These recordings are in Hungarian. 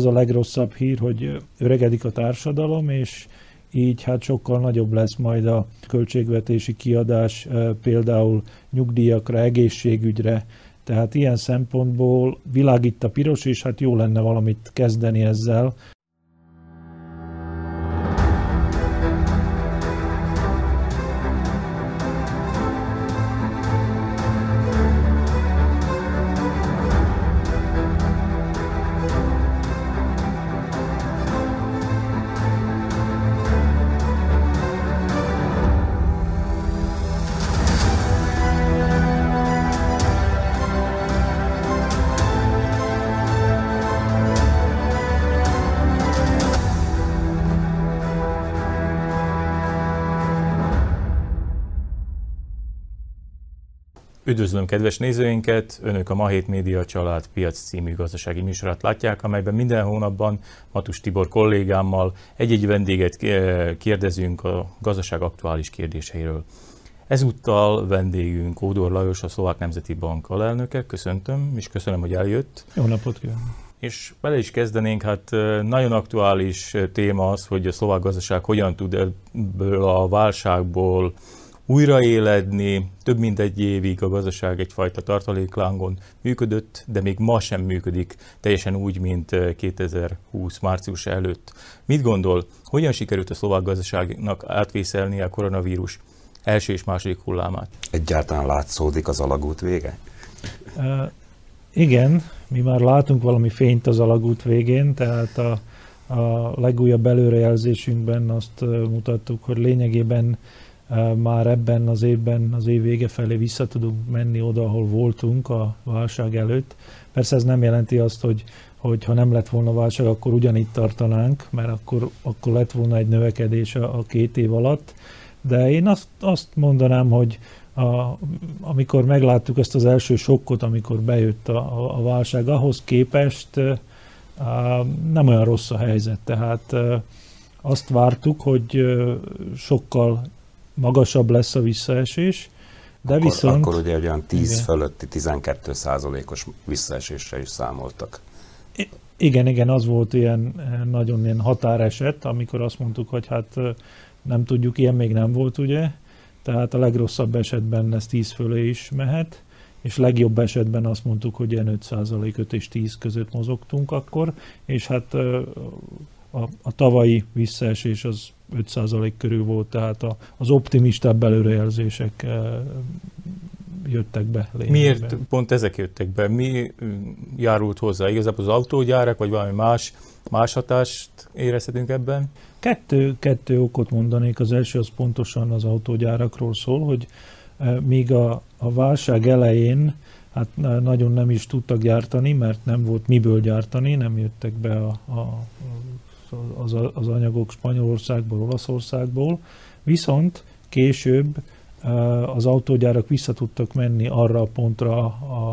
az a legrosszabb hír, hogy öregedik a társadalom, és így hát sokkal nagyobb lesz majd a költségvetési kiadás például nyugdíjakra, egészségügyre, tehát ilyen szempontból világít a piros, és hát jó lenne valamit kezdeni ezzel. Üdvözlöm kedves nézőinket! Önök a Ma Hét Média Család Piac című gazdasági műsorát látják, amelyben minden hónapban Matus Tibor kollégámmal egy-egy vendéget kérdezünk a gazdaság aktuális kérdéseiről. Ezúttal vendégünk Ódor Lajos, a Szlovák Nemzeti Bank alelnöke. Köszöntöm, és köszönöm, hogy eljött. Jó napot kívánok! És bele is kezdenénk, hát nagyon aktuális téma az, hogy a szlovák gazdaság hogyan tud ebből a válságból újraéledni. Több mint egy évig a gazdaság egyfajta tartaléklángon működött, de még ma sem működik teljesen úgy, mint 2020 március előtt. Mit gondol, hogyan sikerült a szlovák gazdaságnak átvészelni a koronavírus első és második hullámát? Egyáltalán látszódik az alagút vége? Uh, igen, mi már látunk valami fényt az alagút végén, tehát a, a legújabb előrejelzésünkben azt mutattuk, hogy lényegében már ebben az évben, az év vége felé vissza tudunk menni oda, ahol voltunk a válság előtt. Persze ez nem jelenti azt, hogy, hogy ha nem lett volna válság, akkor ugyanitt tartanánk, mert akkor, akkor lett volna egy növekedés a, a két év alatt. De én azt, azt mondanám, hogy a, amikor megláttuk ezt az első sokkot, amikor bejött a, a, a válság, ahhoz képest a, nem olyan rossz a helyzet. Tehát azt vártuk, hogy sokkal magasabb lesz a visszaesés, de akkor, viszont... Akkor ugye olyan 10 igen. fölötti 12 százalékos visszaesésre is számoltak. Igen, igen, az volt ilyen nagyon ilyen határeset, amikor azt mondtuk, hogy hát nem tudjuk, ilyen még nem volt, ugye? Tehát a legrosszabb esetben ez 10 fölé is mehet, és legjobb esetben azt mondtuk, hogy ilyen 5% 5 és 10 között mozogtunk akkor, és hát a, a tavalyi visszaesés az 5% körül volt, tehát a, az optimistább előrejelzések eh, jöttek be. Lényegben. Miért pont ezek jöttek be? Mi járult hozzá? Igazából az autógyárak, vagy valami más, más hatást érezhetünk ebben? Kettő, kettő okot mondanék. Az első az pontosan az autógyárakról szól, hogy eh, míg a, a válság elején hát nagyon nem is tudtak gyártani, mert nem volt miből gyártani, nem jöttek be a, a az, az anyagok Spanyolországból, Olaszországból, viszont később az autógyárak vissza tudtak menni arra a pontra,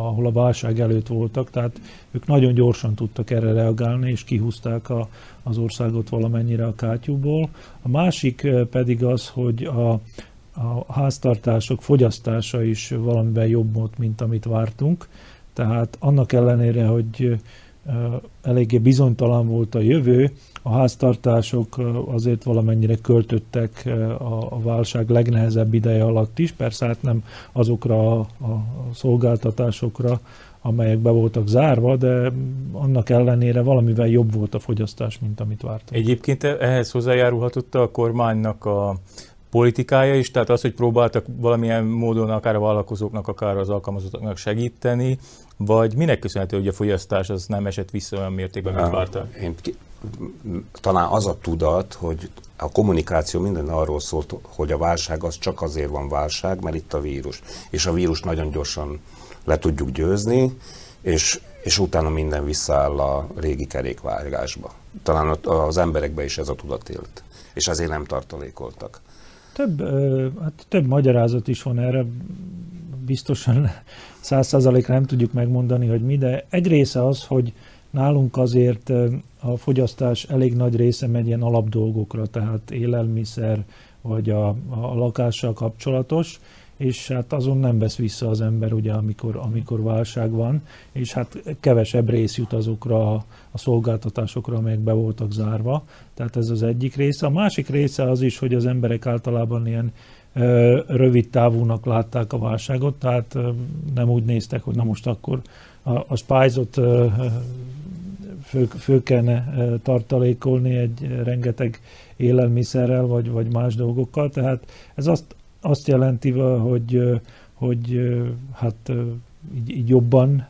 ahol a válság előtt voltak, tehát ők nagyon gyorsan tudtak erre reagálni, és kihúzták a, az országot valamennyire a kátyúból. A másik pedig az, hogy a, a háztartások fogyasztása is valamivel jobb volt, mint amit vártunk. Tehát annak ellenére, hogy eléggé bizonytalan volt a jövő, a háztartások azért valamennyire költöttek a, válság legnehezebb ideje alatt is, persze hát nem azokra a, szolgáltatásokra, amelyek be voltak zárva, de annak ellenére valamivel jobb volt a fogyasztás, mint amit vártunk. Egyébként ehhez hozzájárulhatott a kormánynak a politikája is, tehát az, hogy próbáltak valamilyen módon akár a vállalkozóknak, akár az alkalmazottaknak segíteni, vagy minek köszönhető, hogy a fogyasztás az nem esett vissza olyan mértékben, mint várták? Én talán az a tudat, hogy a kommunikáció minden arról szólt, hogy a válság az csak azért van válság, mert itt a vírus. És a vírus nagyon gyorsan le tudjuk győzni, és, és utána minden visszaáll a régi kerékvágásba. Talán az emberekbe is ez a tudat élt, és azért nem tartalékoltak. Több, hát több magyarázat is van erre, biztosan száz százalékra nem tudjuk megmondani, hogy mi, de egy része az, hogy nálunk azért a fogyasztás elég nagy része megy ilyen alapdolgokra, tehát élelmiszer, vagy a, a lakással kapcsolatos, és hát azon nem vesz vissza az ember, ugye, amikor, amikor válság van, és hát kevesebb rész jut azokra a, szolgáltatásokra, amelyek be voltak zárva. Tehát ez az egyik része. A másik része az is, hogy az emberek általában ilyen ö, rövid távúnak látták a válságot, tehát nem úgy néztek, hogy na most akkor a, a spájzot föl, föl kellene tartalékolni egy rengeteg élelmiszerrel, vagy, vagy más dolgokkal. Tehát ez azt, azt jelenti, hogy, hogy hát így, így jobban,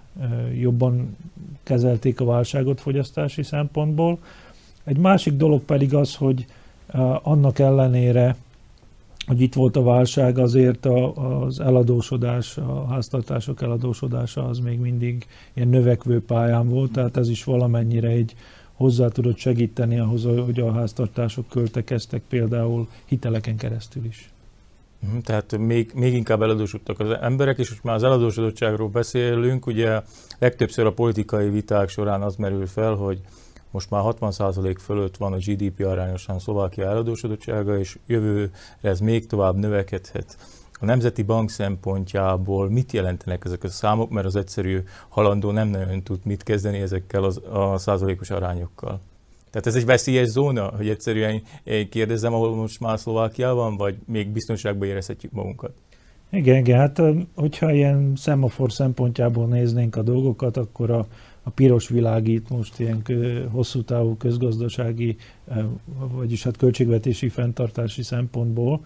jobban kezelték a válságot fogyasztási szempontból. Egy másik dolog pedig az, hogy annak ellenére, hogy itt volt a válság, azért az eladósodás, a háztartások eladósodása az még mindig ilyen növekvő pályán volt, tehát ez is valamennyire egy hozzá tudott segíteni ahhoz, hogy a háztartások költekeztek például hiteleken keresztül is. Mhm, tehát még, még inkább eladósodtak az emberek, és most már az eladósodottságról beszélünk, ugye legtöbbször a politikai viták során az merül fel, hogy most már 60% fölött van a GDP arányosan Szlovákia eladósodottsága, és jövőre ez még tovább növekedhet. A Nemzeti Bank szempontjából mit jelentenek ezek a számok, mert az egyszerű halandó nem nagyon tud mit kezdeni ezekkel az, a százalékos arányokkal. Tehát ez egy veszélyes zóna, hogy egyszerűen kérdezem, ahol most már Szlovákiában, vagy még biztonságban érezhetjük magunkat? Igen, igen, hát hogyha ilyen szemafor szempontjából néznénk a dolgokat, akkor a, a piros világít most ilyen hosszú távú közgazdasági, vagyis hát költségvetési fenntartási szempontból,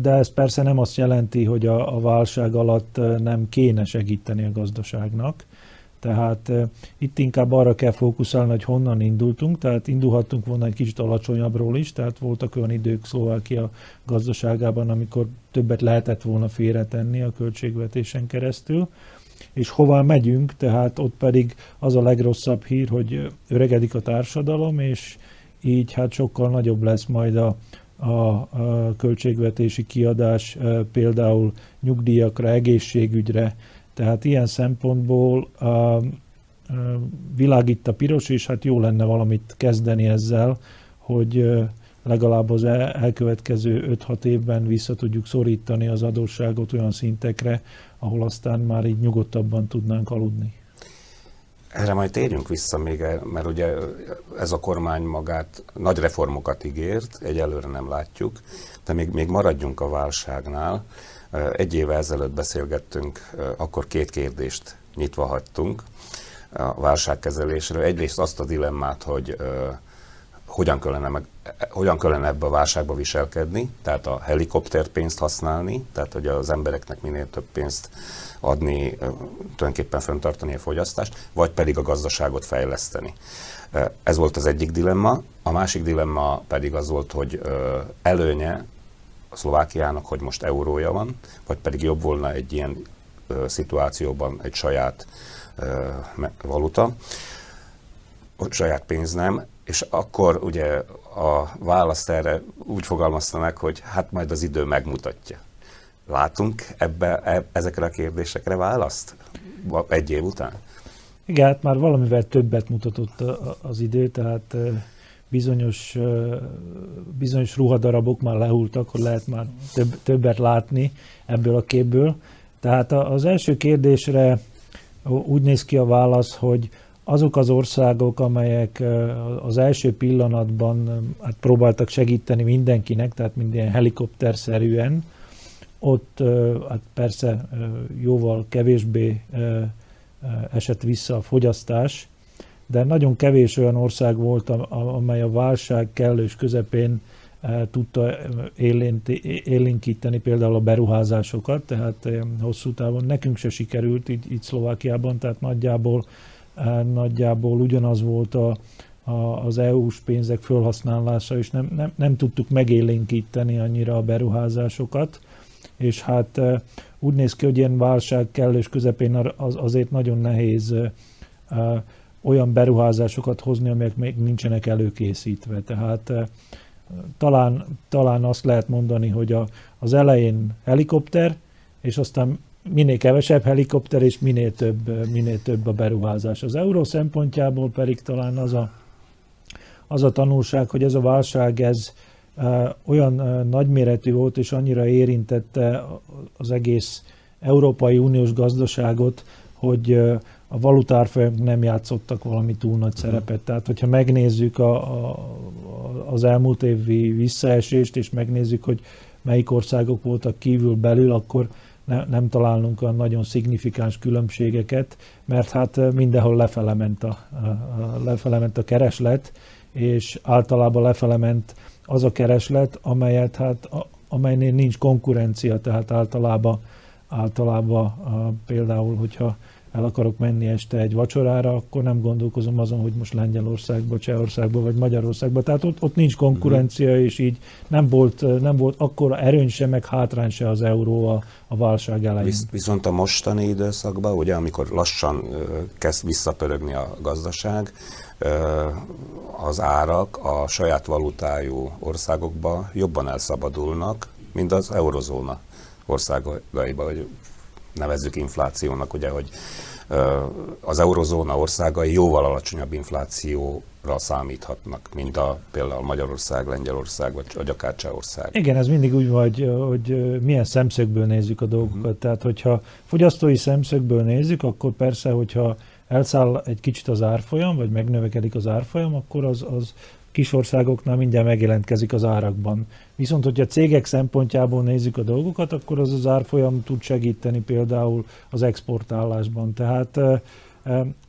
de ez persze nem azt jelenti, hogy a, a válság alatt nem kéne segíteni a gazdaságnak. Tehát itt inkább arra kell fókuszálni, hogy honnan indultunk, tehát indulhattunk volna egy kicsit alacsonyabbról is, tehát voltak olyan idők Szlovákia gazdaságában, amikor többet lehetett volna félretenni a költségvetésen keresztül, és hová megyünk, tehát ott pedig az a legrosszabb hír, hogy öregedik a társadalom, és így hát sokkal nagyobb lesz majd a, a, a költségvetési kiadás például nyugdíjakra, egészségügyre, tehát ilyen szempontból a világ itt a piros, és hát jó lenne valamit kezdeni ezzel, hogy legalább az elkövetkező 5-6 évben vissza tudjuk szorítani az adósságot olyan szintekre, ahol aztán már így nyugodtabban tudnánk aludni. Erre majd térjünk vissza még, mert ugye ez a kormány magát nagy reformokat ígért, egyelőre nem látjuk, de még, még maradjunk a válságnál. Egy éve ezelőtt beszélgettünk, akkor két kérdést nyitva hagytunk a válságkezelésről. Egyrészt azt a dilemmát, hogy hogyan kellene, meg, hogyan kellene ebbe a válságba viselkedni, tehát a helikopterpénzt használni, tehát hogy az embereknek minél több pénzt adni, tulajdonképpen föntartani a fogyasztást, vagy pedig a gazdaságot fejleszteni. Ez volt az egyik dilemma. A másik dilemma pedig az volt, hogy előnye a Szlovákiának, hogy most eurója van, vagy pedig jobb volna egy ilyen szituációban egy saját valuta, saját pénz nem, és akkor ugye a választ erre úgy fogalmazta meg, hogy hát majd az idő megmutatja. Látunk ebbe, e, ezekre a kérdésekre választ egy év után? Igen, hát már valamivel többet mutatott az idő, tehát bizonyos, bizonyos ruhadarabok már lehultak, hogy lehet már több, többet látni ebből a képből. Tehát az első kérdésre úgy néz ki a válasz, hogy azok az országok, amelyek az első pillanatban hát próbáltak segíteni mindenkinek, tehát minden helikopterszerűen, ott hát persze jóval kevésbé esett vissza a fogyasztás, de nagyon kevés olyan ország volt, amely a válság kellős közepén tudta élénkíteni például a beruházásokat, tehát hosszú távon nekünk se sikerült így, így Szlovákiában, tehát nagyjából nagyjából ugyanaz volt a, a, az EU-s pénzek felhasználása, és nem, nem, nem tudtuk megélénkíteni annyira a beruházásokat, és hát úgy néz ki, hogy ilyen válság kellős közepén az, azért nagyon nehéz olyan beruházásokat hozni, amelyek még nincsenek előkészítve. Tehát talán, talán azt lehet mondani, hogy a, az elején helikopter, és aztán minél kevesebb helikopter és minél több, minél több a beruházás. Az euró szempontjából pedig talán az a, az a tanulság, hogy ez a válság, ez, olyan nagyméretű volt és annyira érintette az egész Európai Uniós gazdaságot, hogy a valutárfolyamok nem játszottak valami túl nagy szerepet. Tehát, hogyha megnézzük a, a, az elmúlt évi visszaesést, és megnézzük, hogy melyik országok voltak kívül belül, akkor ne, nem találunk olyan nagyon szignifikáns különbségeket, mert hát mindenhol lefele ment a, a, a, lefele ment a kereslet, és általában lefele ment az a kereslet, amelyet hát, a, amelynél nincs konkurencia, tehát általában, általában a, például, hogyha el akarok menni este egy vacsorára, akkor nem gondolkozom azon, hogy most Lengyelországba, Csehországba vagy Magyarországba. Tehát ott, ott nincs konkurencia, uh-huh. és így nem volt, nem volt akkora erőny se, meg hátrány se az euró a, a válság elején. Visz, viszont a mostani időszakban, ugye, amikor lassan uh, kezd visszapörögni a gazdaság, uh, az árak a saját valutájú országokba jobban elszabadulnak, mint az eurozóna országaiba, vagy nevezzük inflációnak, ugye, hogy az eurozóna országai jóval alacsonyabb inflációra számíthatnak, mint a például Magyarország, Lengyelország, vagy, vagy akár Csehország. Igen, ez mindig úgy vagy, hogy milyen szemszögből nézzük a dolgokat. Uh-huh. Tehát, hogyha fogyasztói szemszögből nézzük, akkor persze, hogyha elszáll egy kicsit az árfolyam, vagy megnövekedik az árfolyam, akkor az, az kis országoknál mindjárt megjelentkezik az árakban. Viszont, hogyha a cégek szempontjából nézzük a dolgokat, akkor az az árfolyam tud segíteni például az exportálásban. Tehát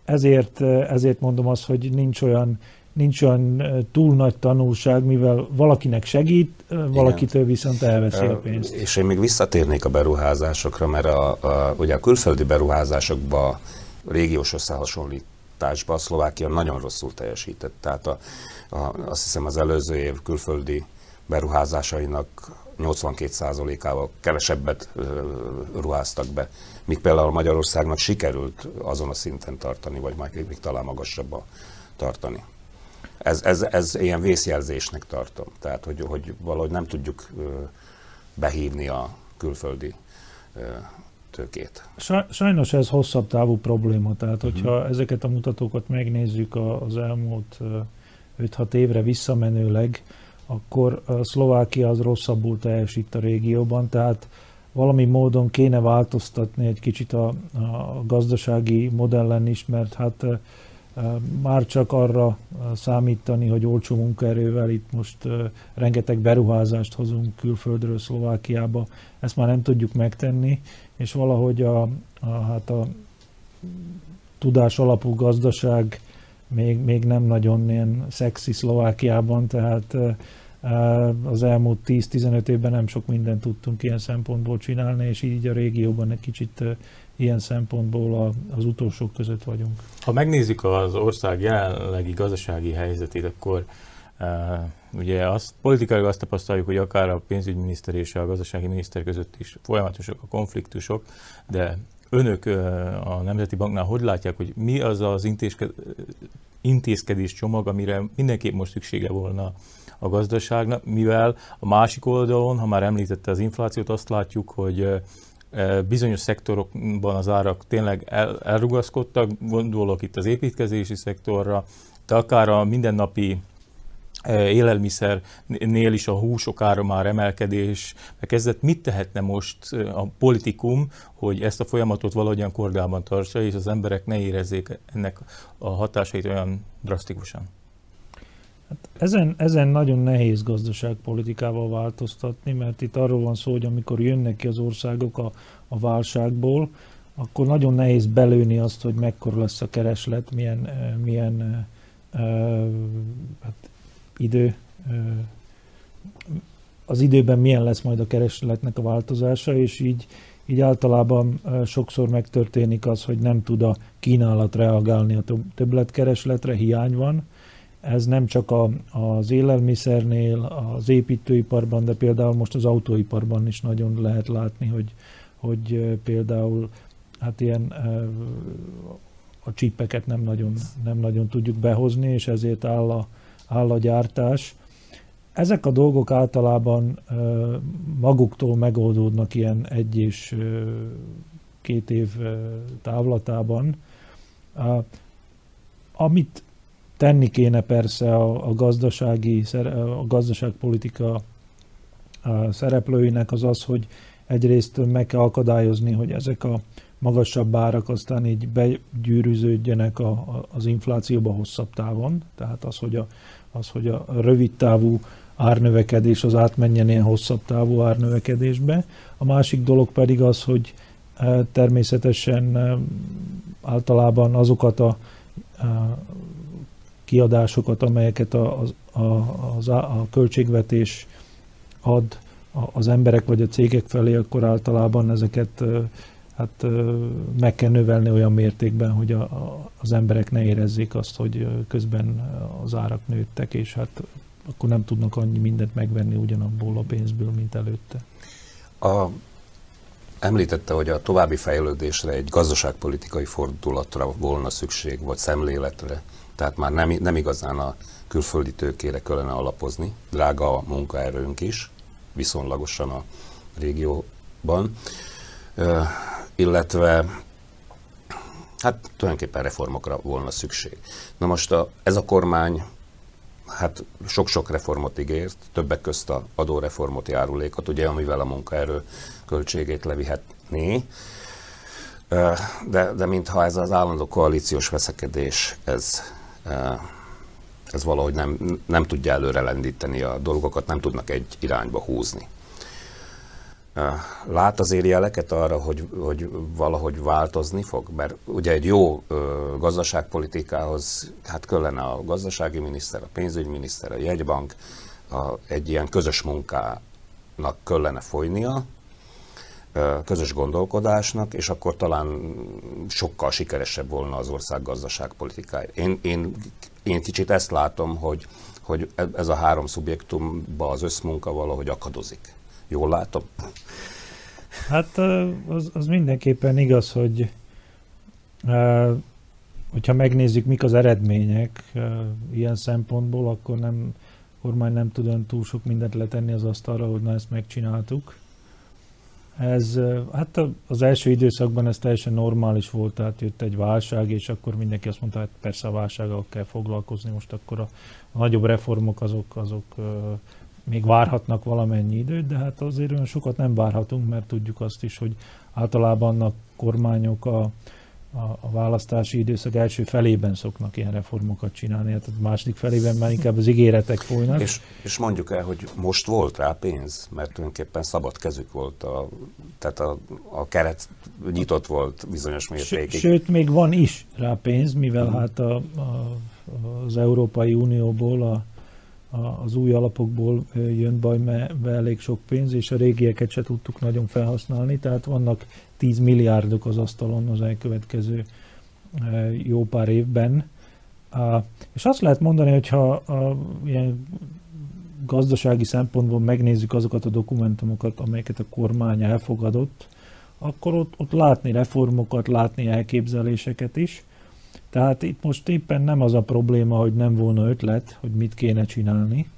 ezért, ezért mondom azt, hogy nincs olyan, nincs olyan túl nagy tanulság, mivel valakinek segít, valakitől viszont elveszi a pénzt. És én még visszatérnék a beruházásokra, mert a, a, ugye a külföldi beruházásokba régiós összehasonlításban a Szlovákia nagyon rosszul teljesített. Tehát a, a, azt hiszem az előző év külföldi beruházásainak 82%-ával kevesebbet ruháztak be, míg például Magyarországnak sikerült azon a szinten tartani, vagy majd még talán magasabban tartani. Ez, ez, ez ilyen vészjelzésnek tartom, tehát hogy, hogy valahogy nem tudjuk behívni a külföldi tőkét. Sajnos ez hosszabb távú probléma, tehát hogyha uh-huh. ezeket a mutatókat megnézzük az elmúlt 5-6 évre visszamenőleg, akkor Szlovákia az rosszabbul teljesít a régióban, tehát valami módon kéne változtatni egy kicsit a, a gazdasági modellen is, mert hát már csak arra számítani, hogy olcsó munkaerővel itt most rengeteg beruházást hozunk külföldről Szlovákiába, ezt már nem tudjuk megtenni, és valahogy a, a, hát a tudás alapú gazdaság még, még nem nagyon ilyen szexi Szlovákiában, tehát az elmúlt 10-15 évben nem sok mindent tudtunk ilyen szempontból csinálni, és így a régióban egy kicsit ilyen szempontból az utolsók között vagyunk. Ha megnézzük az ország jelenlegi gazdasági helyzetét, akkor uh, ugye azt, politikai azt tapasztaljuk, hogy akár a pénzügyminiszter és a gazdasági miniszter között is folyamatosak a konfliktusok, de önök a Nemzeti Banknál hogy látják, hogy mi az az intézkedés csomag, amire mindenképp most szüksége volna a gazdaságnak, mivel a másik oldalon, ha már említette az inflációt, azt látjuk, hogy bizonyos szektorokban az árak tényleg el, elrugaszkodtak, gondolok itt az építkezési szektorra, de akár a mindennapi élelmiszernél is a húsok ára már emelkedés kezdett. Mit tehetne most a politikum, hogy ezt a folyamatot valahogyan kordában tartsa, és az emberek ne érezzék ennek a hatásait olyan drasztikusan? Hát ezen, ezen nagyon nehéz gazdaságpolitikával változtatni, mert itt arról van szó, hogy amikor jönnek ki az országok a, a válságból, akkor nagyon nehéz belőni azt, hogy mekkora lesz a kereslet, milyen, milyen hát idő, az időben milyen lesz majd a keresletnek a változása, és így, így általában sokszor megtörténik az, hogy nem tud a kínálat reagálni a többletkeresletre, hiány van. Ez nem csak a, az élelmiszernél, az építőiparban, de például most az autóiparban is nagyon lehet látni, hogy, hogy például hát ilyen a csípeket nem nagyon, nem nagyon tudjuk behozni, és ezért áll a, áll a gyártás. Ezek a dolgok általában maguktól megoldódnak ilyen egy és két év távlatában. Amit tenni kéne persze a, a gazdasági, a gazdaságpolitika szereplőinek az az, hogy egyrészt meg kell akadályozni, hogy ezek a magasabb árak aztán így begyűrűződjenek a, a, az inflációba hosszabb távon. Tehát az, hogy a, az, hogy a rövid távú árnövekedés az átmenjen ilyen hosszabb távú árnövekedésbe. A másik dolog pedig az, hogy e, természetesen e, általában azokat a, a kiadásokat, amelyeket a, a, a, a költségvetés ad az emberek vagy a cégek felé, akkor általában ezeket hát meg kell növelni olyan mértékben, hogy a, az emberek ne érezzék azt, hogy közben az árak nőttek, és hát akkor nem tudnak annyi mindent megvenni ugyanabból a pénzből, mint előtte. A, említette, hogy a további fejlődésre egy gazdaságpolitikai fordulatra volna szükség, vagy szemléletre, tehát már nem, nem igazán a külföldi tőkére kellene alapozni, drága a munkaerőnk is, viszonylagosan a régióban. Illetve hát tulajdonképpen reformokra volna szükség. Na most a, ez a kormány hát sok-sok reformot ígért, többek közt a adóreformot, járulékot, ugye, amivel a munkaerő költségét levihetné, de, de mintha ez az állandó koalíciós veszekedés, ez, ez valahogy nem, nem tudja előre lendíteni a dolgokat, nem tudnak egy irányba húzni. Lát azért jeleket arra, hogy, hogy valahogy változni fog? Mert ugye egy jó gazdaságpolitikához hát kellene a gazdasági miniszter, a pénzügyminiszter, a jegybank, a, egy ilyen közös munkának kellene folynia, közös gondolkodásnak, és akkor talán sokkal sikeresebb volna az ország gazdaságpolitikája. Én, én, én kicsit ezt látom, hogy, hogy e, ez a három szubjektumba az összmunka valahogy akadozik. Jól látom? Hát az, az mindenképpen igaz, hogy hogyha megnézzük, mik az eredmények ilyen szempontból, akkor nem kormány nem tud túl sok mindent letenni az asztalra, hogy na ezt megcsináltuk. Ez, hát az első időszakban ez teljesen normális volt, tehát jött egy válság, és akkor mindenki azt mondta, hát persze a válsággal kell foglalkozni, most akkor a, a nagyobb reformok azok, azok még várhatnak valamennyi időt, de hát azért olyan sokat nem várhatunk, mert tudjuk azt is, hogy általában a kormányok a, a, a választási időszak első felében szoknak ilyen reformokat csinálni, hát a második felében már inkább az ígéretek folynak. És, és mondjuk el, hogy most volt rá pénz, mert tulajdonképpen szabad kezük volt, a, tehát a, a keret nyitott volt bizonyos mértékig. Sőt, még van is rá pénz, mivel hát a, a, az Európai Unióból a az új alapokból jön baj, mert elég sok pénz, és a régieket se tudtuk nagyon felhasználni, tehát vannak 10 milliárdok az asztalon az elkövetkező jó pár évben. És azt lehet mondani, hogyha a, ilyen gazdasági szempontból megnézzük azokat a dokumentumokat, amelyeket a kormány elfogadott, akkor ott, ott látni reformokat, látni elképzeléseket is, tehát itt most éppen nem az a probléma, hogy nem volna ötlet, hogy mit kéne csinálni,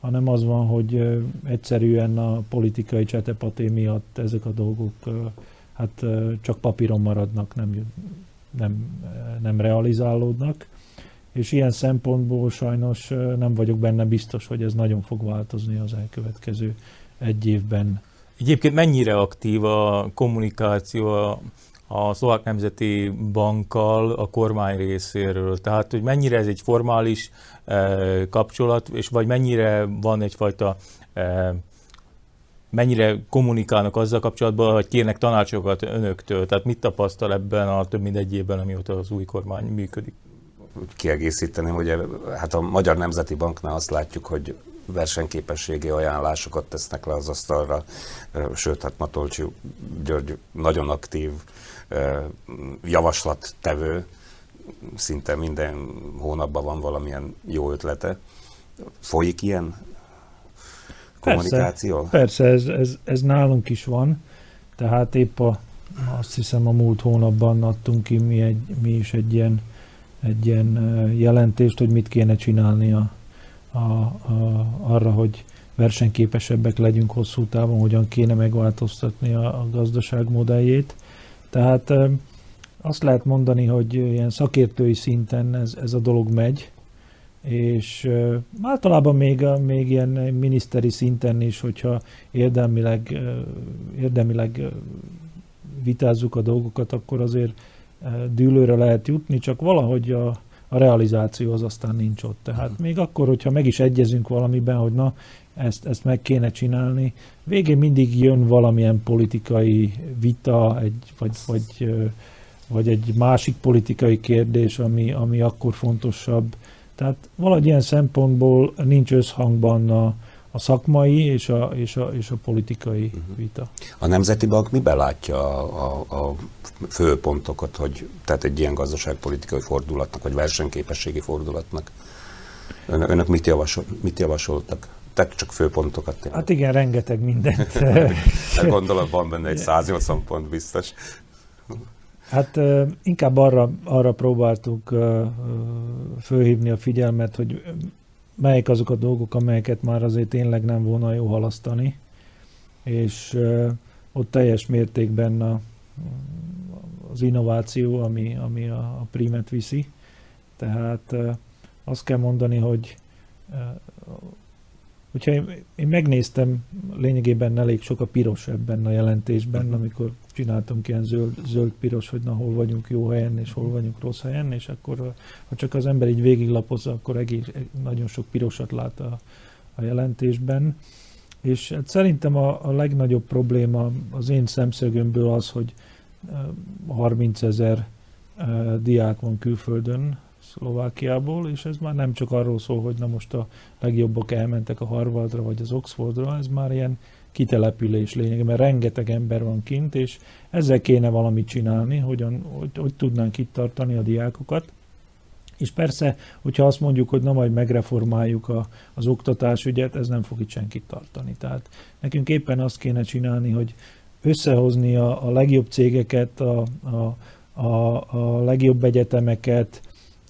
hanem az van, hogy egyszerűen a politikai csetepaté miatt ezek a dolgok hát csak papíron maradnak, nem, nem, nem realizálódnak, és ilyen szempontból sajnos nem vagyok benne biztos, hogy ez nagyon fog változni az elkövetkező egy évben. Egyébként mennyire aktív a kommunikáció a Szlovák Nemzeti Bankkal a kormány részéről. Tehát, hogy mennyire ez egy formális eh, kapcsolat, és vagy mennyire van egyfajta eh, mennyire kommunikálnak azzal kapcsolatban, hogy kérnek tanácsokat önöktől? Tehát mit tapasztal ebben a több mint egy évben, amióta az új kormány működik? Kiegészíteném, hogy hát a Magyar Nemzeti Banknál azt látjuk, hogy versenyképességi ajánlásokat tesznek le az asztalra, sőt, hát Matolcsi György nagyon aktív javaslattevő, szinte minden hónapban van valamilyen jó ötlete. Folyik ilyen kommunikáció? Persze, persze ez, ez, ez nálunk is van, tehát épp a, azt hiszem a múlt hónapban adtunk ki mi, egy, mi is egy ilyen, egy ilyen jelentést, hogy mit kéne csinálni a, a, a, arra, hogy versenyképesebbek legyünk hosszú távon, hogyan kéne megváltoztatni a, a gazdaság modelljét. Tehát azt lehet mondani, hogy ilyen szakértői szinten ez, ez a dolog megy, és általában még, még ilyen miniszteri szinten is, hogyha érdemileg, érdemileg vitázzuk a dolgokat, akkor azért dűlőre lehet jutni, csak valahogy a, a realizáció az aztán nincs ott. Tehát uh-huh. még akkor, hogyha meg is egyezünk valamiben, hogy na, ezt, ezt meg kéne csinálni, végén mindig jön valamilyen politikai vita, egy, vagy, vagy, vagy egy másik politikai kérdés, ami, ami akkor fontosabb. Tehát valahogy ilyen szempontból nincs összhangban a, a szakmai és a, és a, és a politikai uh-huh. vita. A Nemzeti Bank miben látja a, a, a főpontokat, hogy tehát egy ilyen gazdaságpolitikai fordulatnak, vagy versenyképességi fordulatnak? Ön, önök mit, javasol, mit javasoltak? Tehát csak főpontokat tényleg. Hát igen, rengeteg mindent. hát gondolom van benne egy 180 pont biztos. Hát inkább arra, arra próbáltuk fölhívni a figyelmet, hogy melyik azok a dolgok, amelyeket már azért tényleg nem volna jó halasztani, és ott teljes mértékben a, az innováció, ami, ami a, a primet viszi. Tehát azt kell mondani, hogy hogyha én, én megnéztem, lényegében elég sok a piros ebben a jelentésben, uh-huh. amikor csináltunk ilyen zöld, zöld-piros, hogy na hol vagyunk jó helyen, és hol vagyunk rossz helyen, és akkor ha csak az ember így végiglapozza, akkor egész, nagyon sok pirosat lát a, a jelentésben. És hát szerintem a, a legnagyobb probléma az én szemszögömből az, hogy 30 ezer diák van külföldön, Szlovákiából, és ez már nem csak arról szól, hogy na most a legjobbak elmentek a Harvardra vagy az Oxfordra, ez már ilyen kitelepülés lényeg, mert rengeteg ember van kint, és ezzel kéne valamit csinálni, hogyan, hogy, hogy tudnánk itt tartani a diákokat. És persze, hogyha azt mondjuk, hogy na majd megreformáljuk a, az oktatásügyet, ez nem fog itt senkit tartani. Tehát nekünk éppen azt kéne csinálni, hogy összehozni a, a legjobb cégeket, a, a, a, a legjobb egyetemeket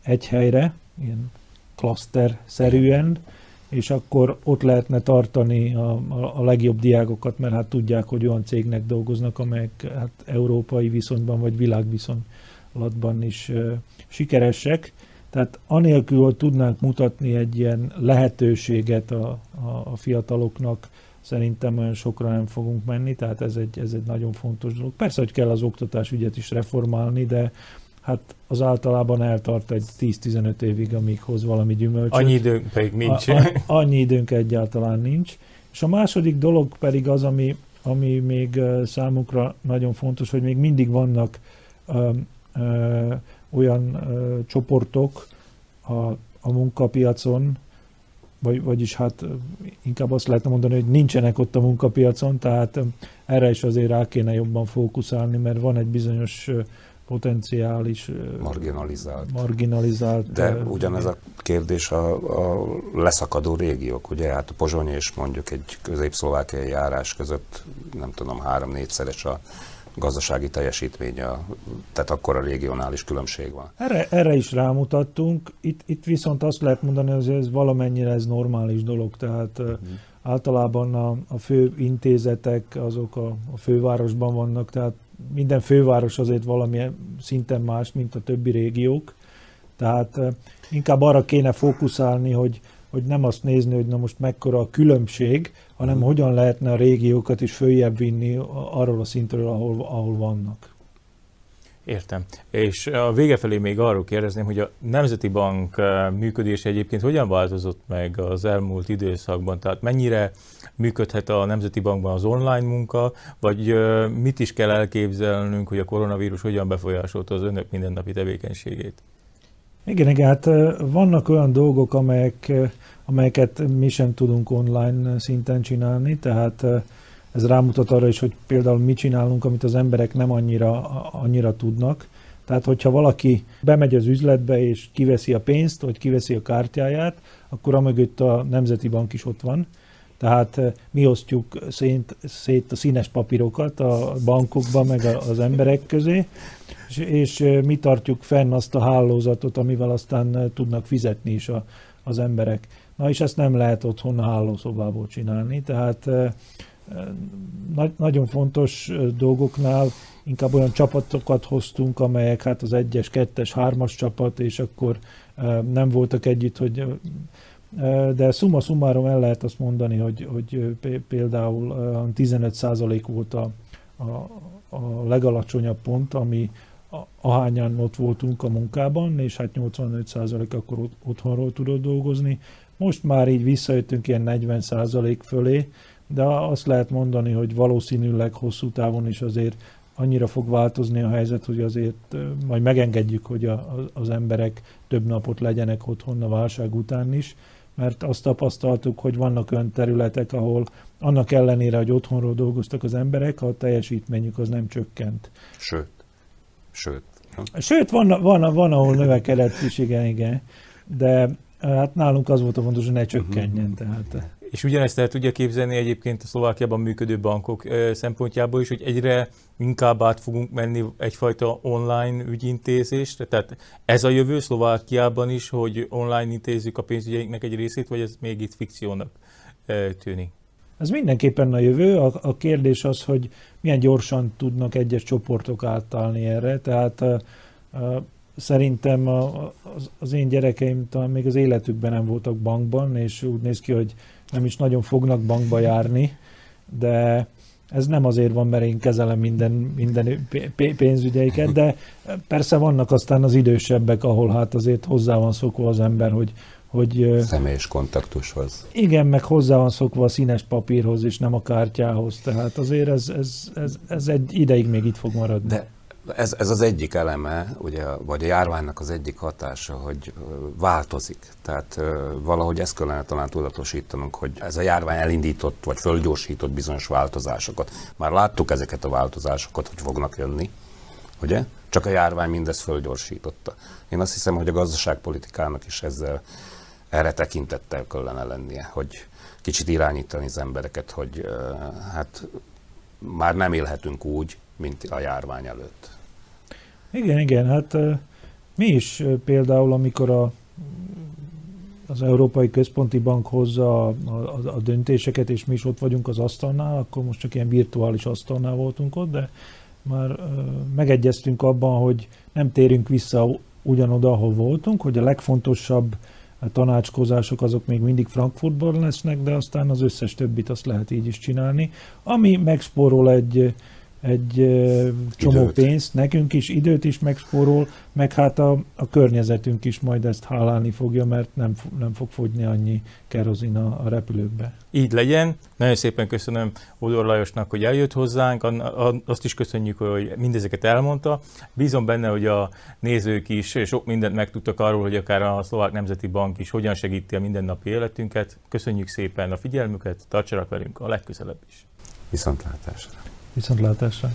egy helyre, ilyen klaszter-szerűen, és akkor ott lehetne tartani a, a, legjobb diákokat, mert hát tudják, hogy olyan cégnek dolgoznak, amelyek hát európai viszonyban vagy világviszonylatban is uh, sikeresek. Tehát anélkül, hogy tudnánk mutatni egy ilyen lehetőséget a, a, a fiataloknak, szerintem olyan sokra nem fogunk menni, tehát ez egy, ez egy nagyon fontos dolog. Persze, hogy kell az oktatás ügyet is reformálni, de hát az általában eltart egy 10-15 évig, amíg hoz valami gyümölcsöt. Annyi időnk pedig nincs. A, a, annyi időnk egyáltalán nincs. És a második dolog pedig az, ami, ami még számukra nagyon fontos, hogy még mindig vannak ö, ö, olyan ö, csoportok a, a munkapiacon, vagy, vagyis hát inkább azt lehetne mondani, hogy nincsenek ott a munkapiacon, tehát erre is azért rá kéne jobban fókuszálni, mert van egy bizonyos potenciális marginalizált. marginalizált De ugyanez a kérdés a, a leszakadó régiók, ugye? Hát a Pozsony és mondjuk egy közép-szlovákiai járás között nem tudom, három-négyszeres a gazdasági teljesítménye, tehát akkor a regionális különbség van. Erre, erre is rámutattunk, itt, itt viszont azt lehet mondani, hogy ez valamennyire ez normális dolog, tehát uh-huh. általában a, a fő intézetek azok a, a fővárosban vannak, tehát minden főváros azért valamilyen szinten más, mint a többi régiók. Tehát inkább arra kéne fókuszálni, hogy, hogy nem azt nézni, hogy na most mekkora a különbség, hanem hmm. hogyan lehetne a régiókat is följebb vinni arról a szintről, ahol, ahol vannak. Értem. És a vége felé még arról kérdezném, hogy a Nemzeti Bank működése egyébként hogyan változott meg az elmúlt időszakban? Tehát mennyire működhet a Nemzeti Bankban az online munka, vagy mit is kell elképzelnünk, hogy a koronavírus hogyan befolyásolta az önök mindennapi tevékenységét? Igen, igen, hát vannak olyan dolgok, amelyek, amelyeket mi sem tudunk online szinten csinálni, tehát ez rámutat arra is, hogy például mi csinálunk, amit az emberek nem annyira, annyira tudnak. Tehát, hogyha valaki bemegy az üzletbe és kiveszi a pénzt, vagy kiveszi a kártyáját, akkor amögött a Nemzeti Bank is ott van. Tehát eh, mi osztjuk szét, szét a színes papírokat a bankokba, meg az emberek közé, és, és eh, mi tartjuk fenn azt a hálózatot, amivel aztán eh, tudnak fizetni is a, az emberek. Na és ezt nem lehet otthon a hálószobából csinálni, tehát Nagy, nagyon fontos dolgoknál inkább olyan csapatokat hoztunk, amelyek hát az egyes, kettes, hármas csapat, és akkor nem voltak együtt, hogy de summa summarum el lehet azt mondani, hogy, hogy például 15% volt a, a, a legalacsonyabb pont, ami ahányan ott voltunk a munkában, és hát 85% akkor otthonról tudott dolgozni. Most már így visszajöttünk ilyen 40% fölé, de azt lehet mondani, hogy valószínűleg hosszú távon is azért annyira fog változni a helyzet, hogy azért majd megengedjük, hogy a, az emberek több napot legyenek otthon a válság után is, mert azt tapasztaltuk, hogy vannak olyan területek, ahol annak ellenére, hogy otthonról dolgoztak az emberek, a teljesítményük az nem csökkent. Sőt, sőt. Sőt, van, van, van ahol növekedett is, igen, igen, de hát nálunk az volt a fontos, hogy ne csökkenjen. Uh-huh. Tehát. És ugyanezt el tudja képzelni egyébként a Szlovákiában működő bankok szempontjából is, hogy egyre inkább át fogunk menni egyfajta online ügyintézésre. Tehát ez a jövő Szlovákiában is, hogy online intézzük a pénzügyeinknek egy részét, vagy ez még itt fikciónak tűnik? Ez mindenképpen a jövő. A, a kérdés az, hogy milyen gyorsan tudnak egyes csoportok átállni erre. Tehát a, a, szerintem a, az, az én gyerekeim talán még az életükben nem voltak bankban, és úgy néz ki, hogy nem is nagyon fognak bankba járni, de ez nem azért van, mert én kezelem minden, minden pénzügyeiket, de persze vannak aztán az idősebbek, ahol hát azért hozzá van szokva az ember, hogy hogy Személyes kontaktushoz. Igen, meg hozzá van szokva a színes papírhoz, és nem a kártyához, tehát azért ez, ez, ez, ez egy ideig még itt fog maradni. De ez, ez az egyik eleme, ugye, vagy a járványnak az egyik hatása, hogy változik. Tehát valahogy ezt kellene talán tudatosítanunk, hogy ez a járvány elindított, vagy fölgyorsított bizonyos változásokat. Már láttuk ezeket a változásokat, hogy fognak jönni, ugye? Csak a járvány mindezt fölgyorsította. Én azt hiszem, hogy a gazdaságpolitikának is ezzel erre tekintettel kellene lennie, hogy kicsit irányítani az embereket, hogy hát már nem élhetünk úgy, mint a járvány előtt. Igen, igen, hát mi is például, amikor a, az Európai Központi Bank hozza a, a, a döntéseket, és mi is ott vagyunk az asztalnál, akkor most csak ilyen virtuális asztalnál voltunk ott, de már megegyeztünk abban, hogy nem térünk vissza ugyanoda, ahol voltunk, hogy a legfontosabb tanácskozások azok még mindig Frankfurtban lesznek, de aztán az összes többit azt lehet így is csinálni, ami megspórol egy, egy csomó időt. pénzt, nekünk is időt is megspórol, meg hát a, a környezetünk is majd ezt hálálni fogja, mert nem, nem fog fogyni annyi kerozin a, a repülőkbe. Így legyen. Nagyon szépen köszönöm Odor Lajosnak, hogy eljött hozzánk, azt is köszönjük, hogy mindezeket elmondta. Bízom benne, hogy a nézők is sok mindent megtudtak arról, hogy akár a Szlovák Nemzeti Bank is hogyan segíti a mindennapi életünket. Köszönjük szépen a figyelmüket, tartsanak velünk a legközelebb is. Viszontlátásra! Viszontlátásra!